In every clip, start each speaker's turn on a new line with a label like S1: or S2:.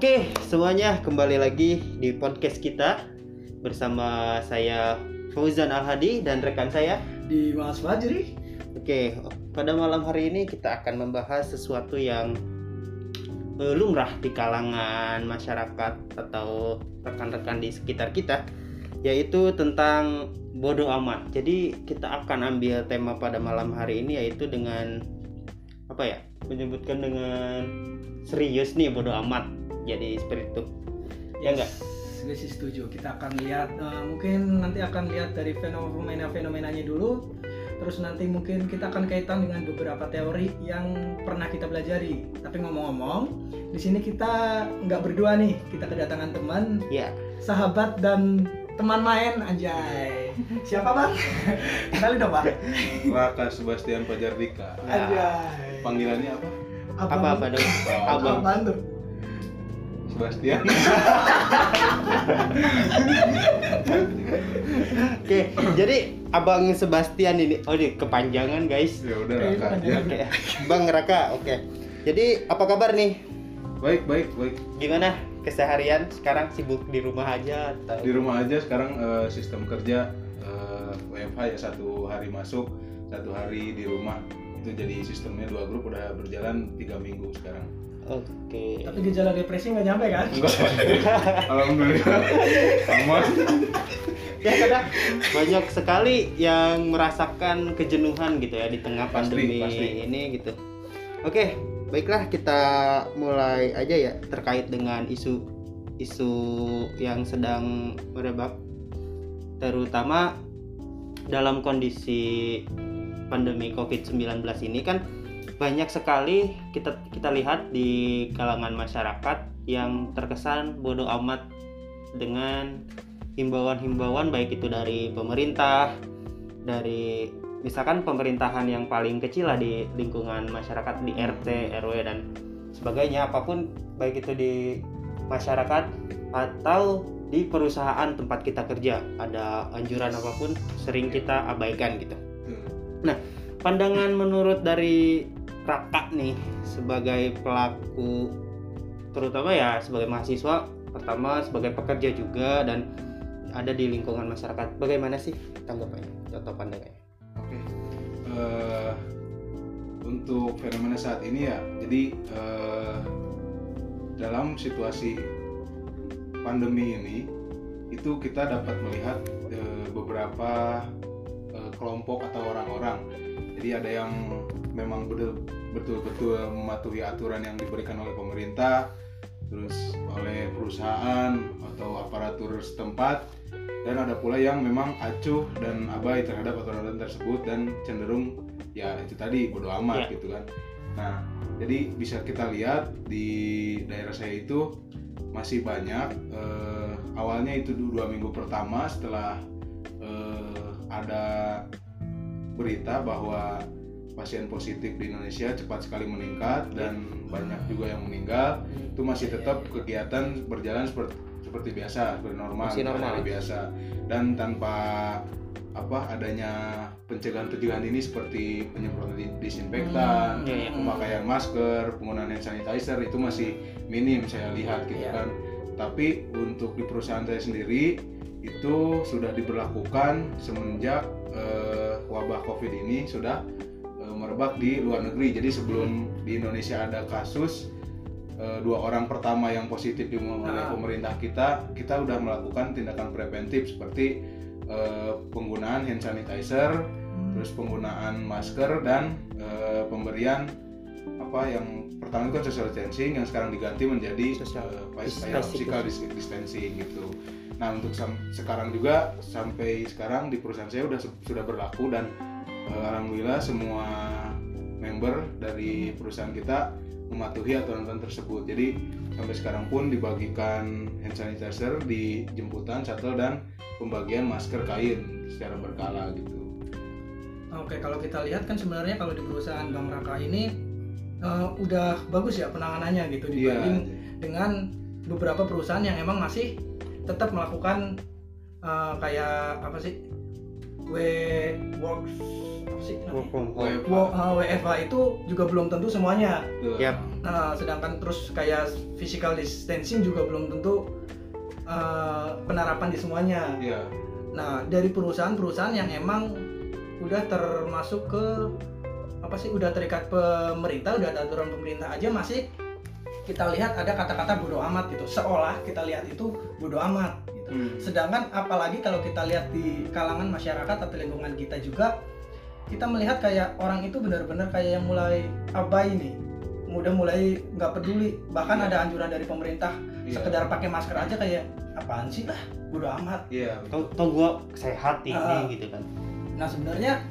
S1: Oke, semuanya kembali lagi di podcast kita bersama saya Fauzan Al-Hadi dan rekan saya.
S2: di Mas Fajri.
S1: Oke, pada malam hari ini kita akan membahas sesuatu yang eh, lumrah di kalangan masyarakat atau rekan-rekan di sekitar kita, yaitu tentang bodoh amat. Jadi kita akan ambil tema pada malam hari ini yaitu dengan apa ya? Menyebutkan dengan serius nih bodoh amat. Jadi seperti itu. Ya enggak?
S2: Gue sih setuju. Kita akan lihat eh, mungkin nanti akan lihat dari fenomena-fenomenanya dulu. Terus nanti mungkin kita akan kaitan dengan beberapa teori yang pernah kita pelajari. Tapi ngomong-ngomong, di sini kita nggak berdua nih. Kita kedatangan teman,
S1: Ya.
S2: sahabat dan teman main anjay. Siapa bang? Kenali dong pak.
S3: Raka Sebastian Pajardika.
S2: Anjay.
S3: Panggilannya apa?
S1: Apa apa dong? Abang.
S2: Tuh?
S3: Sebastian.
S1: Oke, jadi Abang Sebastian ini, oh ini kepanjangan guys.
S3: ya udah Raka aja.
S1: Oke, Bang Raka, oke. Jadi apa kabar nih?
S3: Baik, baik, baik.
S1: Gimana keseharian sekarang sibuk di rumah aja atau?
S3: Di rumah aja sekarang eh, sistem kerja eh, WFH ya satu hari masuk, satu hari di rumah. Itu jadi sistemnya dua grup udah berjalan tiga minggu sekarang.
S1: Oke.
S2: Tapi gejala depresi nggak nyampe kan?
S3: Enggak. Alhamdulillah. Sama.
S1: Ya kadang banyak sekali yang merasakan kejenuhan gitu ya di tengah
S3: Pasti,
S1: pandemi
S3: pasti.
S1: ini gitu. Oke, baiklah kita mulai aja ya terkait dengan isu isu yang sedang merebak terutama dalam kondisi pandemi Covid-19 ini kan banyak sekali kita kita lihat di kalangan masyarakat yang terkesan bodoh amat dengan himbauan-himbauan baik itu dari pemerintah, dari misalkan pemerintahan yang paling kecil lah di lingkungan masyarakat di RT, RW dan sebagainya apa pun baik itu di masyarakat atau di perusahaan tempat kita kerja ada anjuran apa pun sering kita abaikan gitu. Pandangan menurut dari Raka nih sebagai pelaku terutama ya sebagai mahasiswa pertama sebagai pekerja juga dan ada di lingkungan masyarakat bagaimana sih tanggapannya atau pandangannya
S3: Oke. Eh, untuk fenomena saat ini ya, jadi eh, dalam situasi pandemi ini itu kita dapat melihat eh, beberapa eh, kelompok atau orang-orang. Jadi ada yang memang betul- betul-betul mematuhi aturan yang diberikan oleh pemerintah, terus oleh perusahaan atau aparatur setempat dan ada pula yang memang acuh dan abai terhadap aturan tersebut dan cenderung ya itu tadi bodoh amat
S1: Ya.
S3: gitu kan nah jadi bisa kita lihat di daerah saya itu masih banyak eh, awalnya itu du- dua minggu pertama setelah eh, ada berita bahwa pasien positif di Indonesia cepat sekali meningkat dan banyak juga yang meninggal itu masih tetap kegiatan berjalan seperti seperti biasa seperti normal
S1: Masih normal.
S3: hari biasa dan tanpa apa adanya pencegahan-pencegahan ini seperti penyemprotan di- disinfektan,
S1: Hmm, iya, iya.
S3: pemakaian masker, penggunaan hand sanitizer itu masih minim saya lihat gitu
S2: Iya.
S3: kan. Tapi untuk di perusahaan saya sendiri itu sudah diberlakukan semenjak eh, wabah Covid ini sudah eh, merebak di luar negeri. Jadi sebelum di Indonesia ada kasus eh, dua orang pertama yang positif diumumkan oleh
S2: Ah.
S3: pemerintah kita, kita sudah melakukan tindakan preventif seperti eh, penggunaan hand sanitizer, terus penggunaan masker dan eh, pemberian apa yang pertama itu kan social distancing yang sekarang diganti menjadi
S1: Social
S3: kayak
S1: physical.
S3: physical dis- distancing gitu. Nah untuk sekarang juga sampai sekarang di perusahaan saya sudah sudah berlaku dan eh, alhamdulillah semua member dari perusahaan kita mematuhi aturan-aturan tersebut. Jadi sampai sekarang pun dibagikan hand sanitizer di jemputan, shuttle dan pembagian masker kain secara berkala gitu.
S2: Oke, kalau kita lihat kan sebenarnya kalau di perusahaan Bang Raka ini eh, udah bagus ya penanganannya gitu
S3: Iya.
S2: dibanding dengan beberapa perusahaan yang emang masih tetap melakukan eh, kayak apa sih W works apa sih namanya?
S1: Work from home.
S3: WFH.
S2: Uh, itu juga belum tentu semuanya.
S1: Yap.
S2: Nah, sedangkan terus kayak physical distancing juga belum tentu uh, penerapan di semuanya.
S3: Iya.
S2: Nah, dari perusahaan-perusahaan yang emang udah termasuk ke apa sih udah terikat pemerintah, udah ada aturan pemerintah aja masih kita lihat ada kata-kata bodoh amat gitu. Seolah kita lihat itu bodoh amat gitu.
S3: Hmm.
S2: Sedangkan apalagi kalau kita lihat di kalangan masyarakat atau lingkungan kita juga kita melihat kayak orang itu benar-benar kayak yang mulai abai nih. Udah mulai nggak peduli, bahkan
S3: Iya.
S2: ada anjuran dari pemerintah
S3: Iya.
S2: sekedar pakai masker aja kayak apaan sih lah, bodoh amat.
S3: Iya.
S1: Tau, tau gua sehat ini
S2: Ah.
S1: gitu kan.
S2: Nah sebenarnya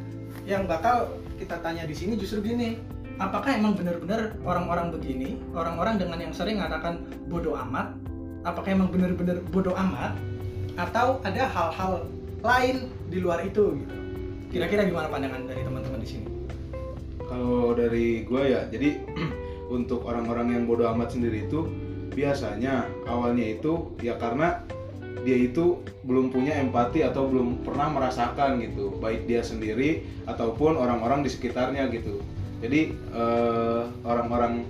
S2: yang bakal kita tanya di sini justru gini, apakah emang benar-benar orang-orang begini, orang-orang dengan yang sering mengatakan bodoh amat, apakah emang benar-benar bodoh amat, atau ada hal-hal lain di luar itu gitu? Kira-kira gimana pandangan dari teman-teman di sini?
S3: Kalau dari gue ya, jadi untuk orang-orang yang bodoh amat sendiri itu biasanya awalnya itu ya karena dia itu belum punya empati atau belum pernah merasakan gitu, baik dia sendiri ataupun orang-orang di sekitarnya gitu. Jadi eh, orang-orang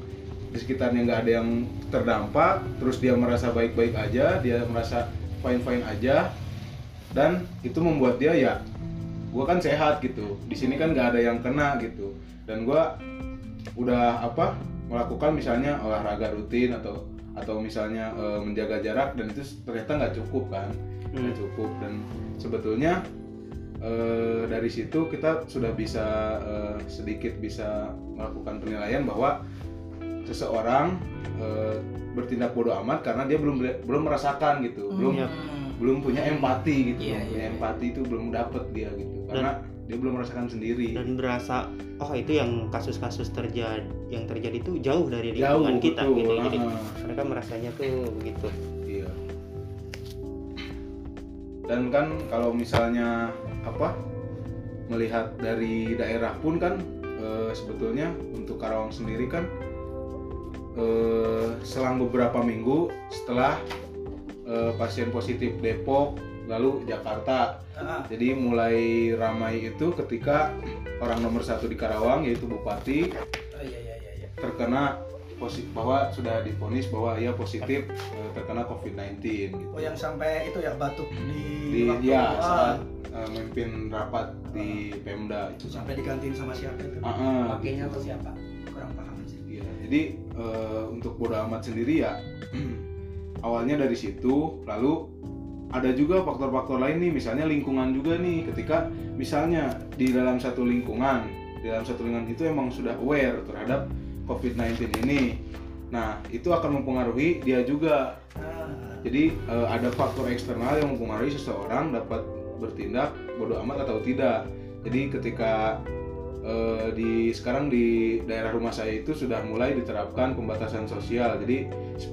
S3: di sekitarnya nggak ada yang terdampak, terus dia merasa baik-baik aja, dia merasa fine-fine aja, dan itu membuat dia ya gue kan sehat gitu. Di sini kan nggak ada yang kena gitu. Dan gue udah apa melakukan misalnya olahraga rutin atau atau misalnya eh, menjaga jarak dan itu ternyata nggak cukup kan. Nggak
S1: Hmm.
S3: cukup. Dan sebetulnya eh, dari situ kita sudah bisa eh, sedikit bisa melakukan penilaian bahwa seseorang eh, bertindak bodoh amat karena dia belum belum merasakan gitu belum
S1: Iya.
S3: belum punya empati gitu belum punya
S2: iya, iya.
S3: empati itu belum dapet dia gitu karena dia belum merasakan sendiri
S1: Dan berasa oh itu yang kasus-kasus terjadi yang terjadi itu jauh dari
S3: jauh
S1: lingkungan kita
S3: betul,
S1: gitu. Jadi
S3: ah,
S1: mereka merasanya tuh begitu.
S3: iya dan kan kalau misalnya apa melihat dari daerah pun kan eh, sebetulnya untuk Karawang sendiri kan eh, selang beberapa minggu setelah eh, pasien positif Depok lalu Jakarta Jadi mulai ramai itu ketika orang nomor satu di Karawang yaitu Bupati
S2: oh, iya iya. iya.
S3: terkena positif bahwa sudah difonis bahwa ia positif eh, terkena COVID-19 gitu.
S2: Oh yang sampai itu ya batuk di,
S3: Di
S2: waktu
S3: ya
S2: ah,
S3: saat eh, memimpin rapat di Pemda itu.
S2: sampai digantiin sama siapa itu?
S3: Ah, ah,
S2: Wakilnya
S3: gitu.
S2: atau siapa? Kurang paham sih.
S3: Iya, jadi eh, untuk bodo amat sendiri ya awalnya dari situ, lalu ada juga faktor-faktor lain nih, misalnya lingkungan juga nih. Ketika misalnya di dalam satu lingkungan, di dalam satu lingkungan itu emang sudah aware terhadap COVID-19 ini. Nah, itu akan mempengaruhi dia juga. Jadi eh, ada faktor eksternal yang mempengaruhi seseorang dapat bertindak bodoh amat atau tidak. Jadi ketika eh, di sekarang di daerah rumah saya itu sudah mulai diterapkan pembatasan sosial. Jadi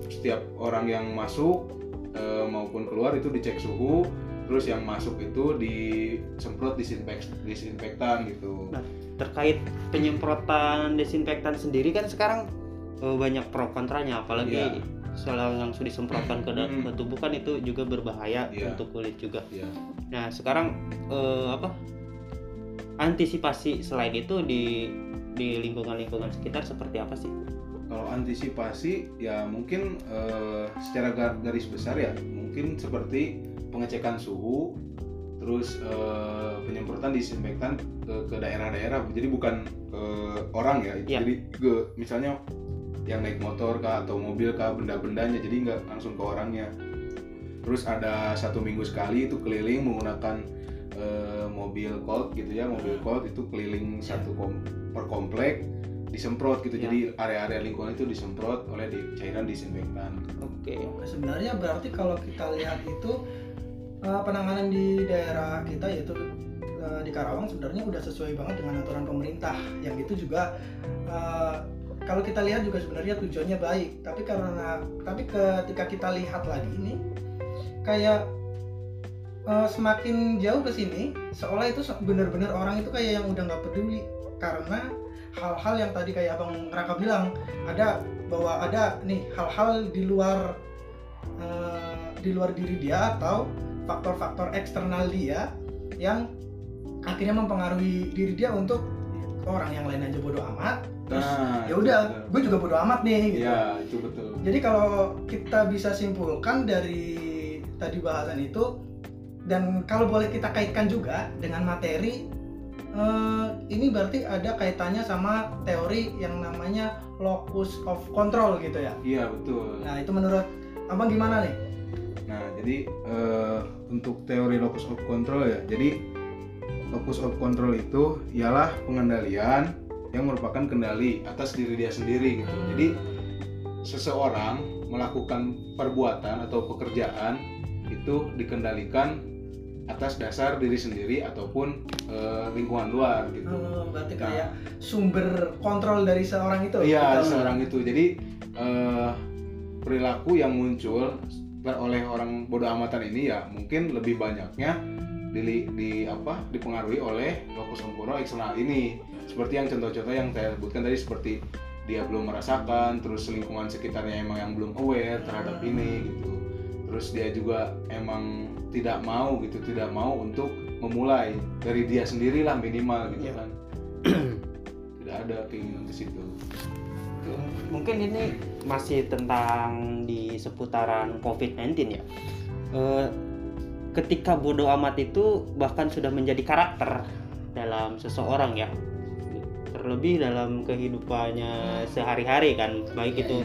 S3: setiap orang yang masuk eh, maupun keluar itu dicek suhu, terus yang masuk itu disemprot disinfek disinfektan gitu.
S1: Nah. Terkait penyemprotan desinfektan sendiri kan sekarang eh, banyak pro kontranya apalagi
S3: Iya.
S1: soal yang sudah disemprotkan ke, da-
S3: Mm.
S1: ke tubuh kan itu juga berbahaya
S3: Iya.
S1: untuk kulit juga.
S3: Ya.
S1: Nah sekarang eh, apa antisipasi selain itu di di lingkungan-lingkungan sekitar seperti apa sih?
S3: Kalau antisipasi ya mungkin eh, secara gar- garis besar ya mungkin seperti pengecekan suhu, terus eh, penyemprotan disinfektan ke, ke daerah-daerah. Jadi bukan ke orang ya,
S1: Iya.
S3: jadi ke misalnya yang naik motor kah atau mobil kah benda-bendanya, jadi nggak langsung ke orangnya. Terus ada satu minggu sekali itu keliling menggunakan eh, mobil colt gitu ya, mobil colt itu keliling satu kom- per komplek disemprot gitu
S1: Ya.
S3: jadi area-area lingkungan itu disemprot oleh di, cairan disinfektan
S1: Oke.
S2: Nah, sebenarnya berarti kalau kita lihat itu eh, penanganan di daerah kita yaitu eh, di Karawang sebenarnya udah sesuai banget dengan aturan pemerintah. Yang itu juga eh, kalau kita lihat juga sebenarnya tujuannya baik. Tapi karena tapi ketika kita lihat lagi ini kayak eh, semakin jauh ke sini seolah itu benar-benar orang itu kayak yang udah nggak peduli karena hal-hal yang tadi kayak abang Raka bilang ada bahwa ada nih hal-hal di luar eh, di luar diri dia atau faktor-faktor eksternal dia yang akhirnya mempengaruhi diri dia untuk orang yang lain aja bodoh amat terus
S3: Nah,
S2: ya udah gue juga bodoh amat nih gitu.
S3: Iya, itu betul.
S2: Jadi kalau kita bisa simpulkan dari tadi bahasan itu dan kalau boleh kita kaitkan juga dengan materi eh, ini berarti ada kaitannya sama teori yang namanya locus of control gitu ya.
S3: Iya, betul.
S2: Nah, itu menurut Abang gimana nih?
S3: Jadi eh, untuk teori locus of control ya. Jadi locus of control itu ialah pengendalian yang merupakan kendali atas diri dia sendiri gitu. Jadi seseorang melakukan perbuatan atau pekerjaan itu dikendalikan atas dasar diri sendiri ataupun eh, lingkungan luar gitu.
S2: Eh, berarti
S3: Nah.
S2: kayak sumber kontrol dari seorang itu.
S3: Iya, seorang itu. Jadi eh, perilaku yang muncul oleh orang bodoh amatan ini ya mungkin lebih banyaknya di, di apa dipengaruhi oleh of control eksternal ini. Seperti yang contoh-contoh yang saya sebutkan tadi seperti dia belum merasakan, terus lingkungan sekitarnya emang yang belum aware terhadap ini gitu. Terus dia juga emang tidak mau gitu, tidak mau untuk memulai dari dia sendirilah minimal gitu
S2: Iya.
S3: kan. tidak ada keinginan ke situ.
S1: Mungkin ini masih tentang di seputaran COVID-19 ya. Eh, ketika bodoh amat itu bahkan sudah menjadi karakter dalam seseorang ya. Terlebih dalam kehidupannya sehari-hari kan, baik itu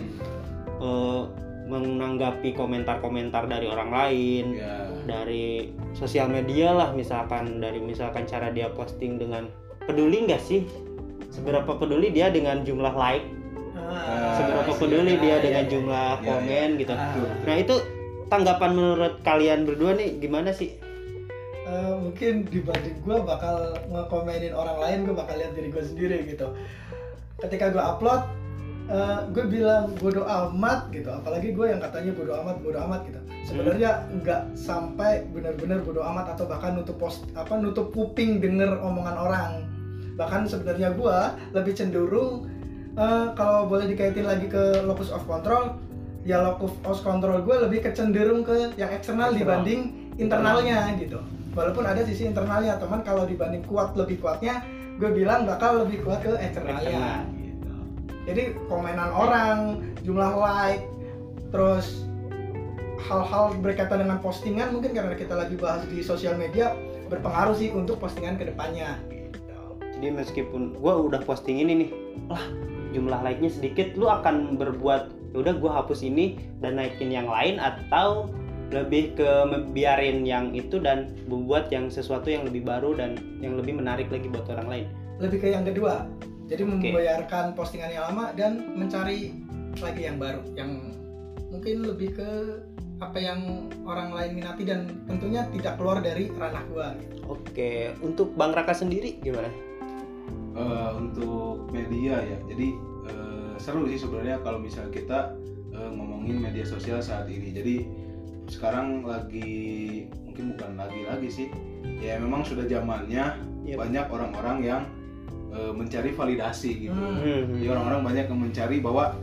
S1: eh, menanggapi komentar-komentar dari orang lain,
S3: Ya.
S1: dari sosial media lah misalkan dari misalkan cara dia posting dengan peduli nggak sih? Seberapa peduli dia dengan jumlah like
S2: Ah,
S1: seberapa
S2: iya,
S1: peduli dia
S2: iya,
S1: dengan
S2: iya.
S1: jumlah komen gitu.
S2: Ah.
S1: Nah itu tanggapan menurut kalian berdua nih gimana sih?
S2: Eh, mungkin dibanding gue bakal ngekomenin orang lain gue bakal lihat diri gue sendiri gitu ketika gue upload gue bilang bodoh amat gitu apalagi gue yang katanya bodoh amat bodoh amat gitu sebenarnya nggak sampai benar-benar bodoh amat atau bahkan nutup post apa nutup kuping denger omongan orang bahkan sebenarnya gue lebih cenderung eh, kalau boleh dikaitin lagi ke locus of control ya locus of control gue lebih kecenderung ke yang eksternal dibanding internalnya gitu walaupun ada sisi internalnya teman kalau dibanding kuat lebih kuatnya gue bilang bakal lebih kuat ke eksternalnya
S1: Eksternal.
S2: gitu jadi komenan orang jumlah like terus hal-hal berkaitan dengan postingan mungkin karena kita lagi bahas di sosial media berpengaruh sih untuk postingan ke depannya gitu.
S1: Jadi meskipun gue udah posting ini nih, lah jumlah like-nya sedikit, lu akan berbuat, ya udah gue hapus ini dan naikin yang lain atau lebih ke biarin yang itu dan membuat yang sesuatu yang lebih baru dan yang lebih menarik lagi buat orang lain.
S2: lebih ke yang kedua jadi
S1: Oke.
S2: membayarkan postingan yang lama dan mencari lagi yang baru yang mungkin lebih ke apa yang orang lain minati dan tentunya tidak keluar dari ranah gua.
S1: Oke, untuk Bang Raka sendiri gimana?
S3: Eh, untuk media ya. Jadi eh, seru sih sebenarnya kalau misal kita eh, ngomongin media sosial saat ini. Jadi sekarang lagi mungkin bukan lagi lagi sih. Ya memang sudah zamannya
S1: Yep.
S3: banyak orang-orang yang eh, mencari validasi gitu.
S2: Hmm.
S3: jadi orang-orang banyak yang mencari bahwa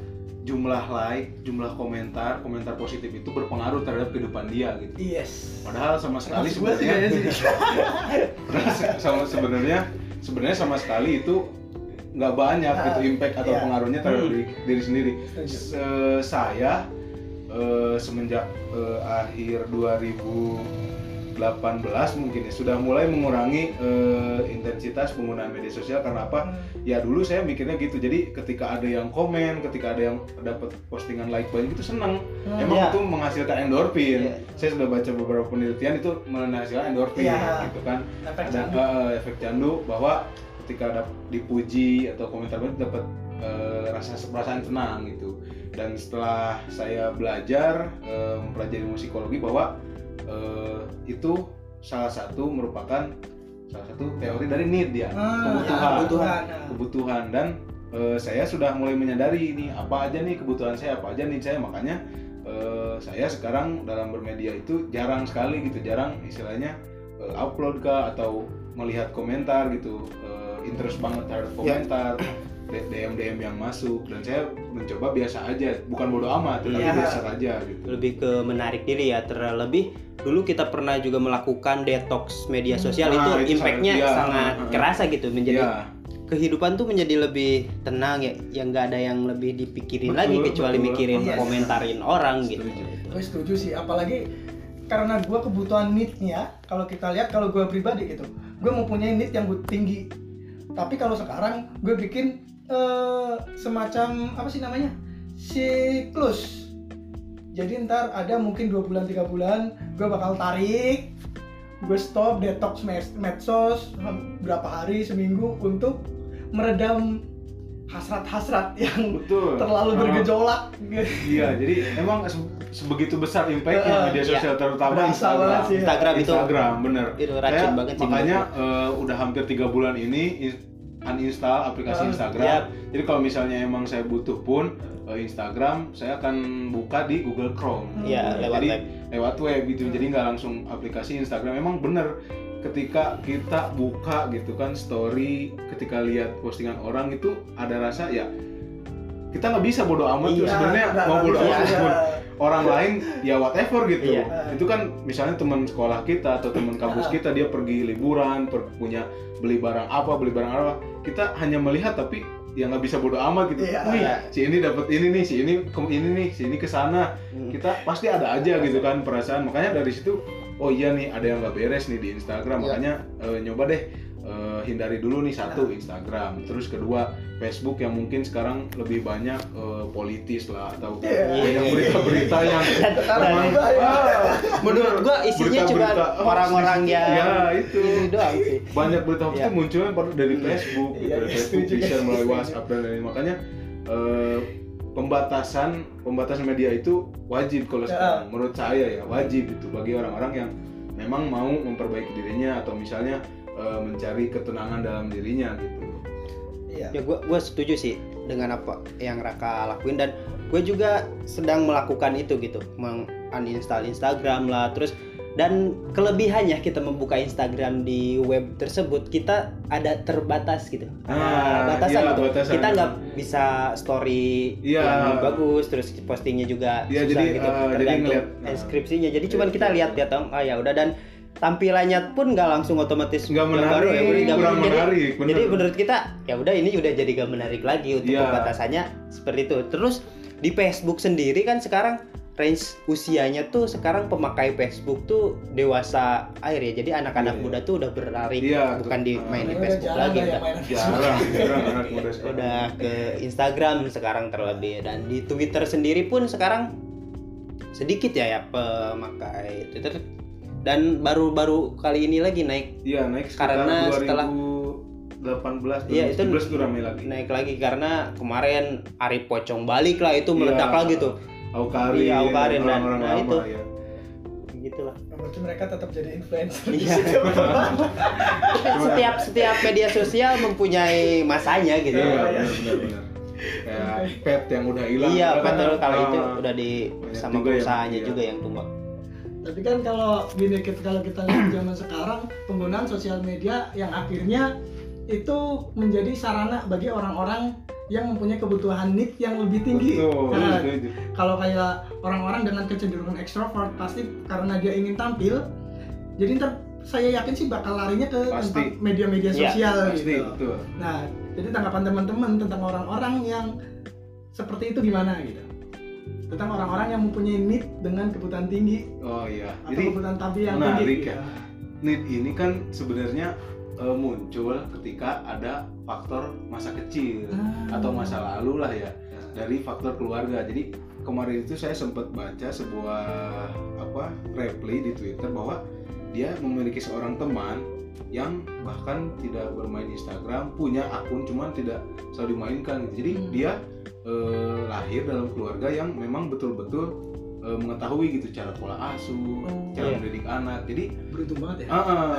S3: jumlah like jumlah komentar komentar positif itu berpengaruh terhadap kehidupan dia gitu.
S2: Yes.
S3: Padahal sama sekali sebenarnya. Padahal sama sebenarnya sebenarnya sama sekali itu nggak banyak
S2: Ah,
S3: gitu impact atau
S2: iya.
S3: pengaruhnya terhadap
S1: Hmm.
S3: diri, diri sendiri. Se- saya eh, semenjak eh, akhir 2018 mungkin ya sudah mulai mengurangi eh, intensitas penggunaan media sosial karena apa?
S2: Hmm.
S3: Ya dulu saya mikirnya gitu. Jadi ketika ada yang komen, ketika ada yang dapat postingan like banyak itu senang.
S2: Hmm.
S3: Emang
S1: Iya.
S3: itu menghasilkan endorfin.
S1: Iya.
S3: Saya sudah baca beberapa penelitian itu menghasilkan endorfin
S2: Iya.
S3: gitu kan
S2: efek
S3: ada
S2: candu.
S3: eh, efek candu bahwa ketika ada dipuji atau komentar itu dapat eh, rasa perasaan senang gitu dan setelah saya belajar mempelajari ilmu psikologi bahwa eh, itu salah satu merupakan salah satu teori dari need ya
S2: Ah,
S3: kebutuhan.
S2: ya, kebutuhan. Nah.
S3: kebutuhan. Dan eh, saya sudah mulai menyadari ini apa aja nih kebutuhan saya apa aja nih saya. Makanya eh, saya sekarang dalam bermedia itu jarang sekali gitu jarang istilahnya eh, upload kah atau melihat komentar gitu. Eh, interest banget terhadap komentar DM DM yang masuk dan saya mencoba biasa aja bukan bodoh amat tapi
S2: Iya.
S3: biasa aja gitu
S1: lebih ke menarik diri ya terlebih dulu kita pernah juga melakukan detox media sosial
S3: Nah,
S1: itu
S3: itu
S1: impactnya
S3: sangat- iya,
S1: sangat
S3: uh,
S1: kerasa gitu menjadi
S3: Iya.
S1: kehidupan tuh menjadi lebih tenang ya yang nggak ada yang lebih dipikirin
S3: Betul,
S1: lagi kecuali
S3: betul.
S1: mikirin
S2: Yes.
S1: komentarin orang gitu
S3: Setuju.
S2: gue setuju sih apalagi karena gue kebutuhan need-nya kalau kita lihat kalau gue pribadi gitu gue mempunyai need yang tinggi tapi kalau sekarang gue bikin eh, semacam apa sih namanya siklus jadi ntar ada mungkin dua bulan tiga bulan gue bakal tarik gue stop detox medsos berapa hari seminggu untuk meredam hasrat-hasrat yang
S3: betul
S2: terlalu
S3: Ah.
S2: bergejolak
S3: Iya, jadi emang se- sebegitu besar impactnya
S2: Eh,
S3: media
S1: iya.
S3: sosial terutama
S2: Berasa
S3: Instagram.
S2: banget sih.
S1: Instagram itu
S3: Instagram, bener.
S1: itu racun
S3: Saya
S1: banget sih
S3: makanya eh, udah hampir tiga bulan ini in- uninstall aplikasi
S2: Ah,
S3: Instagram.
S1: Yap.
S3: Jadi kalau misalnya emang saya butuh pun eh, Instagram, saya akan buka di Google Chrome.
S1: Iya,
S3: Gitu.
S1: lewat
S3: Jadi
S1: web
S3: lewat web gitu. Jadi nggak langsung aplikasi Instagram. Emang bener ketika kita buka gitu kan story, ketika lihat postingan orang itu ada rasa ya kita nggak bisa bodo amat
S1: Iya,
S3: sebenarnya mau bodo amat meskipun orang lain ya whatever gitu
S1: Iya.
S3: itu kan misalnya teman sekolah kita atau teman kampus
S2: Ah.
S3: kita dia pergi liburan per- punya beli barang apa beli barang apa. Kita hanya melihat tapi ya nggak bisa bodo amat gitu.
S2: Iya.
S3: Wih, si ini dapat ini nih si ini ke ini nih si ini ke sana.
S1: Hmm.
S3: kita pasti ada aja gitu kan perasaan. Makanya dari situ oh iya nih ada yang nggak beres nih di Instagram.
S1: Iya.
S3: makanya eh, nyoba deh hindari dulu nih satu Instagram. Terus kedua Facebook yang mungkin sekarang lebih banyak eh, politis lah atau
S2: Iya.
S3: banyak berita-berita yang memang
S2: ya.
S3: ah,
S1: menurut gua isinya cuma
S3: oh,
S1: orang-orang yang
S3: ya itu.
S1: ini doang sih.
S3: Banyak berita hoax
S1: Iya.
S3: itu munculnya pada dari Facebook gitu
S2: Iya,
S3: dari
S2: iya,
S3: Facebook di-share melalui. WhatsApp dan lain-lain. Makanya eh, pembatasan pembatasan media itu wajib kalau
S2: Ya.
S3: sekarang. Menurut saya ya wajib itu bagi orang-orang yang memang mau memperbaiki dirinya atau misalnya eh, mencari ketenangan dalam dirinya gitu
S2: Iya.
S1: ya gua gua setuju sih dengan apa yang Raka lakuin dan gue juga sedang melakukan itu gitu meng uninstall Instagram lah terus dan kelebihannya kita membuka Instagram di web tersebut kita ada terbatas gitu
S3: Ah,
S1: batasan
S3: iya,
S1: gitu
S3: batasan.
S1: kita nggak bisa story
S3: Iya.
S1: yang bagus terus postingnya juga
S3: Iya,
S1: susah
S3: jadi,
S1: gitu
S3: jadi
S1: tergantung
S3: ngeliat, ah.
S1: deskripsinya jadi cuman
S3: Iya,
S1: kita
S3: betul.
S1: lihat lihat dong ah ya udah dan tampilannya pun nggak langsung otomatis
S3: nggak menarik
S1: baru ya, udah
S3: kurang
S1: menarik. Jadi-
S3: menarik bener.
S1: jadi menurut kita ya udah ini udah jadi gak menarik lagi untuk
S3: Iya.
S1: pembatasannya seperti itu. Terus di Facebook sendiri kan sekarang range usianya tuh sekarang pemakai Facebook tuh dewasa air ya. Jadi anak-anak
S3: Iya.
S1: muda tuh udah berlari
S3: Iya,
S1: bukan di
S3: Ah.
S1: main di
S2: Udah
S1: Facebook
S2: jarang
S1: lagi
S2: Facebook.
S3: jarang jarang anak muda sekarang
S1: udah ke Instagram sekarang terlebih dan di Twitter sendiri pun sekarang sedikit ya ya pemakai Twitter dan baru-baru kali ini lagi naik
S3: iya naik sekitar
S1: Karena setelah-
S3: 2018
S1: Iya, itu
S3: 2019 tuh rame lagi
S1: naik lagi karena kemarin Ari Pocong balik lah itu meledak
S3: Iya.
S1: lagi tuh
S3: Aukarin,
S1: Iya, Aukarin, dan-
S3: orang-orang
S1: nah,
S3: lama
S1: itu.
S3: ya.
S1: gitu lah
S2: Berarti mereka tetap jadi influencer.
S1: Iya. setiap setiap media sosial mempunyai masanya gitu
S3: Iya,
S2: Iya, iya.
S3: benar benar benar. Kayak pet yang udah hilang.
S1: iya
S3: kan?
S1: betul kalau itu udah di sama
S3: juga yang-
S1: perusahaannya
S3: iya.
S1: juga yang tumbang
S2: Tapi kan kalau gini kita kalau kita lihat zaman sekarang penggunaan sosial media yang akhirnya itu menjadi sarana bagi orang-orang yang mempunyai kebutuhan need yang lebih tinggi.
S3: Betul,
S2: Nah,
S3: setuju.
S2: kalau kayak orang-orang dengan kecenderungan ekstrovert pasti karena dia ingin tampil, jadi ntar saya yakin sih bakal larinya ke
S3: Pasti.
S2: tempat media-media
S1: Iya,
S2: sosial
S3: Pasti,
S2: gitu.
S3: betul.
S2: Nah, jadi tanggapan teman-teman tentang orang-orang yang seperti itu gimana gitu? Tentang orang-orang yang mempunyai need dengan kebutuhan tinggi
S3: Oh iya.
S2: atau
S3: Jadi
S2: kebutuhan tampil yang
S3: menarik
S2: tinggi.
S3: ya. need ini kan sebenarnya eh, muncul ketika ada faktor masa kecil
S2: Ah.
S3: atau masa lalu lah ya dari faktor keluarga. Jadi kemarin itu saya sempat baca sebuah apa reply di Twitter bahwa dia memiliki seorang teman yang bahkan tidak bermain Instagram, punya akun cuman tidak selalu dimainkan gitu. Jadi
S2: Hmm.
S3: dia eh, lahir dalam keluarga yang memang betul-betul eh, mengetahui gitu cara pola asuh,
S2: Oh.
S3: cara
S1: Iya.
S3: mendidik anak. Jadi
S2: Beruntung banget ya.
S3: Ah, ah.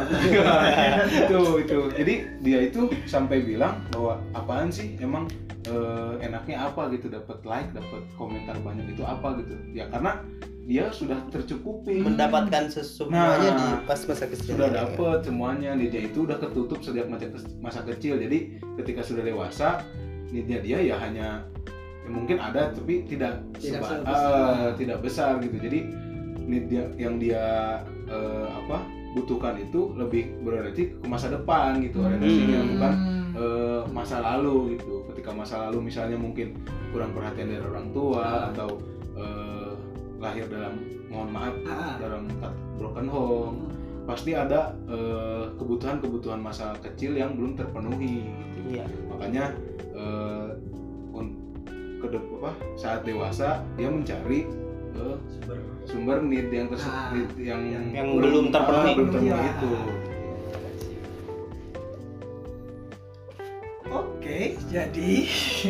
S3: itu itu. Jadi dia itu sampai bilang bahwa apaan sih emang eh, enaknya apa gitu dapat like, dapat komentar banyak itu apa gitu. Ya karena dia sudah tercukupi.
S1: mendapatkan semuanya
S3: Nah,
S1: di pas masa kecil
S3: sudah dapet semuanya dia itu udah ketutup sejak masa, masa kecil jadi ketika sudah dewasa need-nya dia ya hanya ya mungkin ada tapi tidak
S2: Tidak
S3: seba- eh, tidak besar gitu jadi need dia, yang dia eh, apa butuhkan itu lebih berarti ke masa depan gitu orientasinya
S1: Hmm.
S3: bukan eh, masa lalu gitu ketika masa lalu misalnya mungkin kurang perhatian dari orang tua
S2: Ah.
S3: atau eh, lahir dalam mohon maaf
S2: Ah.
S3: dalam broken home pasti ada eh, kebutuhan-kebutuhan masa kecil yang belum terpenuhi gitu
S1: Iya.
S3: makanya eh, un- ke apa saat dewasa dia mencari eh, sumber need yang terse-
S2: Ah,
S3: need yang
S2: yang-
S1: yang belum terpenuhi.
S3: Ah, belum terpenuhi
S2: Iya.
S3: itu
S2: Oke, jadi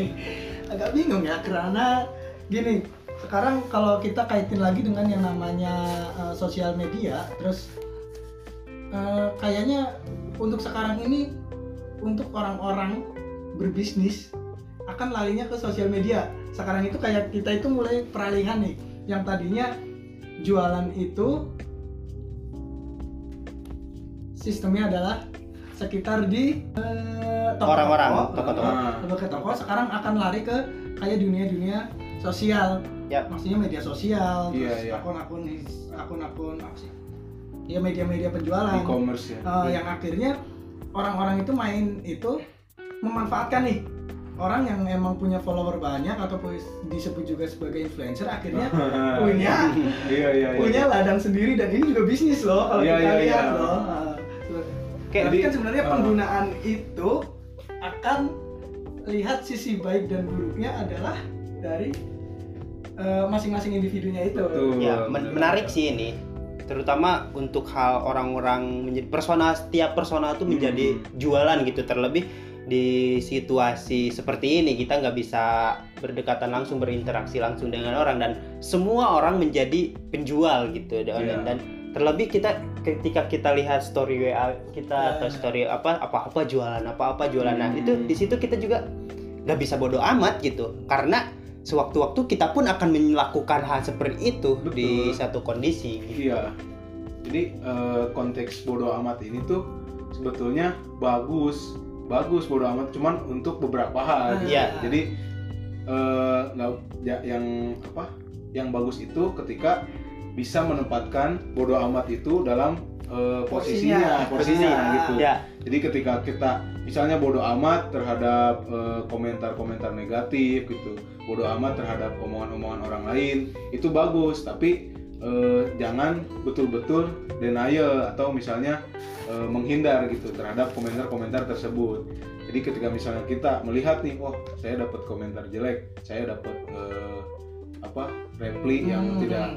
S2: agak bingung ya karena gini, sekarang kalau kita kaitin lagi dengan yang namanya uh, sosial media, terus uh, kayaknya untuk sekarang ini untuk orang-orang berbisnis akan larinya ke sosial media. Sekarang itu kayak kita itu mulai peralihan nih, yang tadinya jualan itu sistemnya adalah sekitar di eh, toko-toko.
S1: Orang-orang, toko-toko.
S3: Ah,
S2: ke toko sekarang akan lari ke kayak dunia-dunia sosial
S1: Ya.
S2: maksudnya media sosial
S3: Iya,
S2: terus
S3: iya.
S2: akun-akun akun-akun apa sih ya media-media penjualan
S3: e-commerce ya
S2: Eh, yang akhirnya orang-orang itu main itu memanfaatkan nih orang yang emang punya follower banyak atau disebut juga sebagai influencer akhirnya punya
S3: iya iya iya
S2: punya ladang sendiri dan ini juga bisnis loh kalau
S3: Iya,
S2: kita
S3: iya,
S2: lihat
S3: iya.
S2: loh
S1: Kayak
S2: tapi
S3: Jadi,
S2: kan sebenarnya
S3: uh,
S2: penggunaan itu akan lihat sisi baik dan buruknya adalah dari uh, masing-masing individunya itu.
S3: Betul.
S1: Ya, men- menarik sih ini. Terutama untuk hal orang-orang menjadi persona setiap persona itu menjadi
S3: Hmm.
S1: jualan gitu terlebih di situasi seperti ini kita nggak bisa berdekatan langsung berinteraksi langsung dengan orang dan semua orang menjadi penjual gitu dan,
S3: Iya.
S1: dan terlebih kita ketika kita lihat story WA kita
S2: Ya.
S1: atau story apa apa apa jualan apa apa jualan nah
S3: Hmm.
S1: itu di situ kita juga nggak bisa bodoh amat gitu karena sewaktu-waktu kita pun akan melakukan hal seperti itu di
S3: Betul.
S1: satu kondisi gitu.
S3: Iya. Jadi eh, konteks bodoh amat ini tuh sebetulnya bagus, bagus bodoh amat cuman untuk beberapa hal. gitu.
S1: Iya.
S3: Jadi eh, nggak ya, yang apa? Yang bagus itu ketika bisa menempatkan bodoh amat itu dalam eh, posisinya,
S2: Posisinya.
S3: posisinya
S2: Ah.
S3: gitu.
S1: Ya,
S3: Jadi ketika kita misalnya bodoh amat terhadap eh, komentar-komentar negatif gitu, bodoh amat terhadap omongan-omongan orang lain, itu bagus. Tapi eh, jangan betul-betul denial atau misalnya eh, menghindar gitu terhadap komentar-komentar tersebut. Jadi ketika misalnya kita melihat nih, oh saya dapat komentar jelek, saya dapat eh, apa reply yang
S2: Hmm.
S3: tidak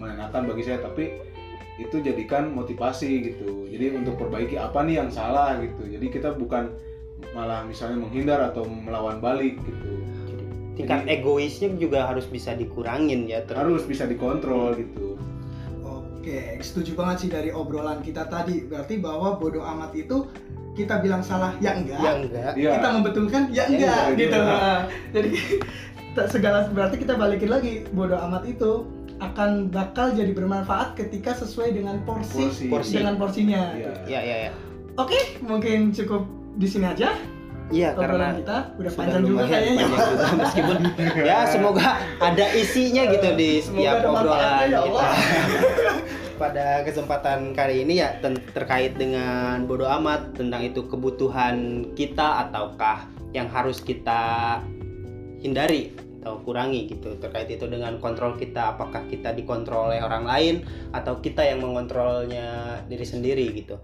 S3: mengenakan bagi saya, tapi itu jadikan motivasi gitu jadi untuk perbaiki apa nih yang salah gitu jadi kita bukan malah misalnya menghindar atau melawan balik gitu
S1: tingkat egoisnya juga harus bisa dikurangin ya. ter-
S3: harus bisa dikontrol gitu
S2: Oke, setuju banget sih dari obrolan kita tadi. Berarti bahwa bodoh amat itu kita bilang salah ya enggak.
S1: Ya enggak.
S3: Iya.
S2: Kita membetulkan ya enggak
S3: enggak,
S2: gitu.
S3: iya.
S2: Nah, Jadi tak segala berarti kita balikin lagi bodoh amat itu akan bakal jadi bermanfaat ketika sesuai dengan porsi,
S3: porsi,
S1: Porsi.
S2: dengan porsinya.
S3: Iya.
S1: Ya ya ya.
S2: Oke, mungkin cukup di sini aja
S1: Iya karena
S2: kita udah panjang juga kayaknya.
S1: panjang juga, meskipun ya semoga ada isinya gitu di
S2: Semoga
S1: setiap
S2: ada
S1: obrolan
S2: ya
S1: kita. Pada kesempatan kali ini ya ten- terkait dengan bodoh amat tentang itu kebutuhan kita ataukah yang harus kita hindari atau kurangi gitu terkait itu dengan kontrol kita apakah kita dikontrol oleh orang lain atau kita yang mengontrolnya diri sendiri gitu.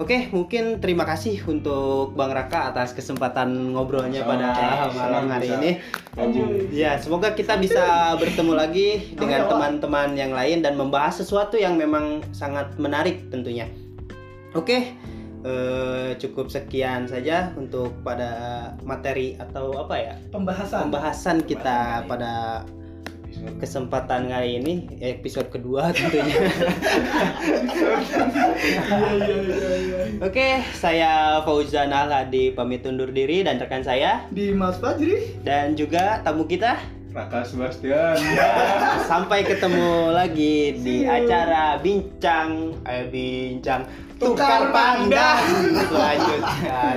S1: Oke, mungkin terima kasih untuk Bang Raka atas kesempatan ngobrolnya pada
S3: Sama-sama.
S1: malam hari
S3: Bisa.
S1: ini.
S3: Lanjut.
S1: Ya, semoga kita bisa bertemu lagi dengan teman-teman yang lain dan membahas sesuatu yang memang sangat menarik tentunya. Oke, eh, cukup sekian saja untuk pada materi atau apa ya
S2: Pembahasan.
S1: pembahasan kita
S2: Pembahasan kali
S1: pada kesempatan kali ini episode kedua tentunya.
S2: Iya iya iya iya.
S1: Oke, saya Fauzan Alhadi pamit undur diri dan rekan saya
S2: Di Mas Fajri.
S1: dan juga tamu kita
S3: Raka Sebastian
S1: Sampai ketemu lagi di acara bincang eh bincang
S2: tukar pandang.
S1: Lanjut.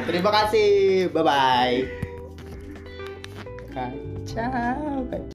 S1: Terima kasih. Bye bye. Kacau, kacau.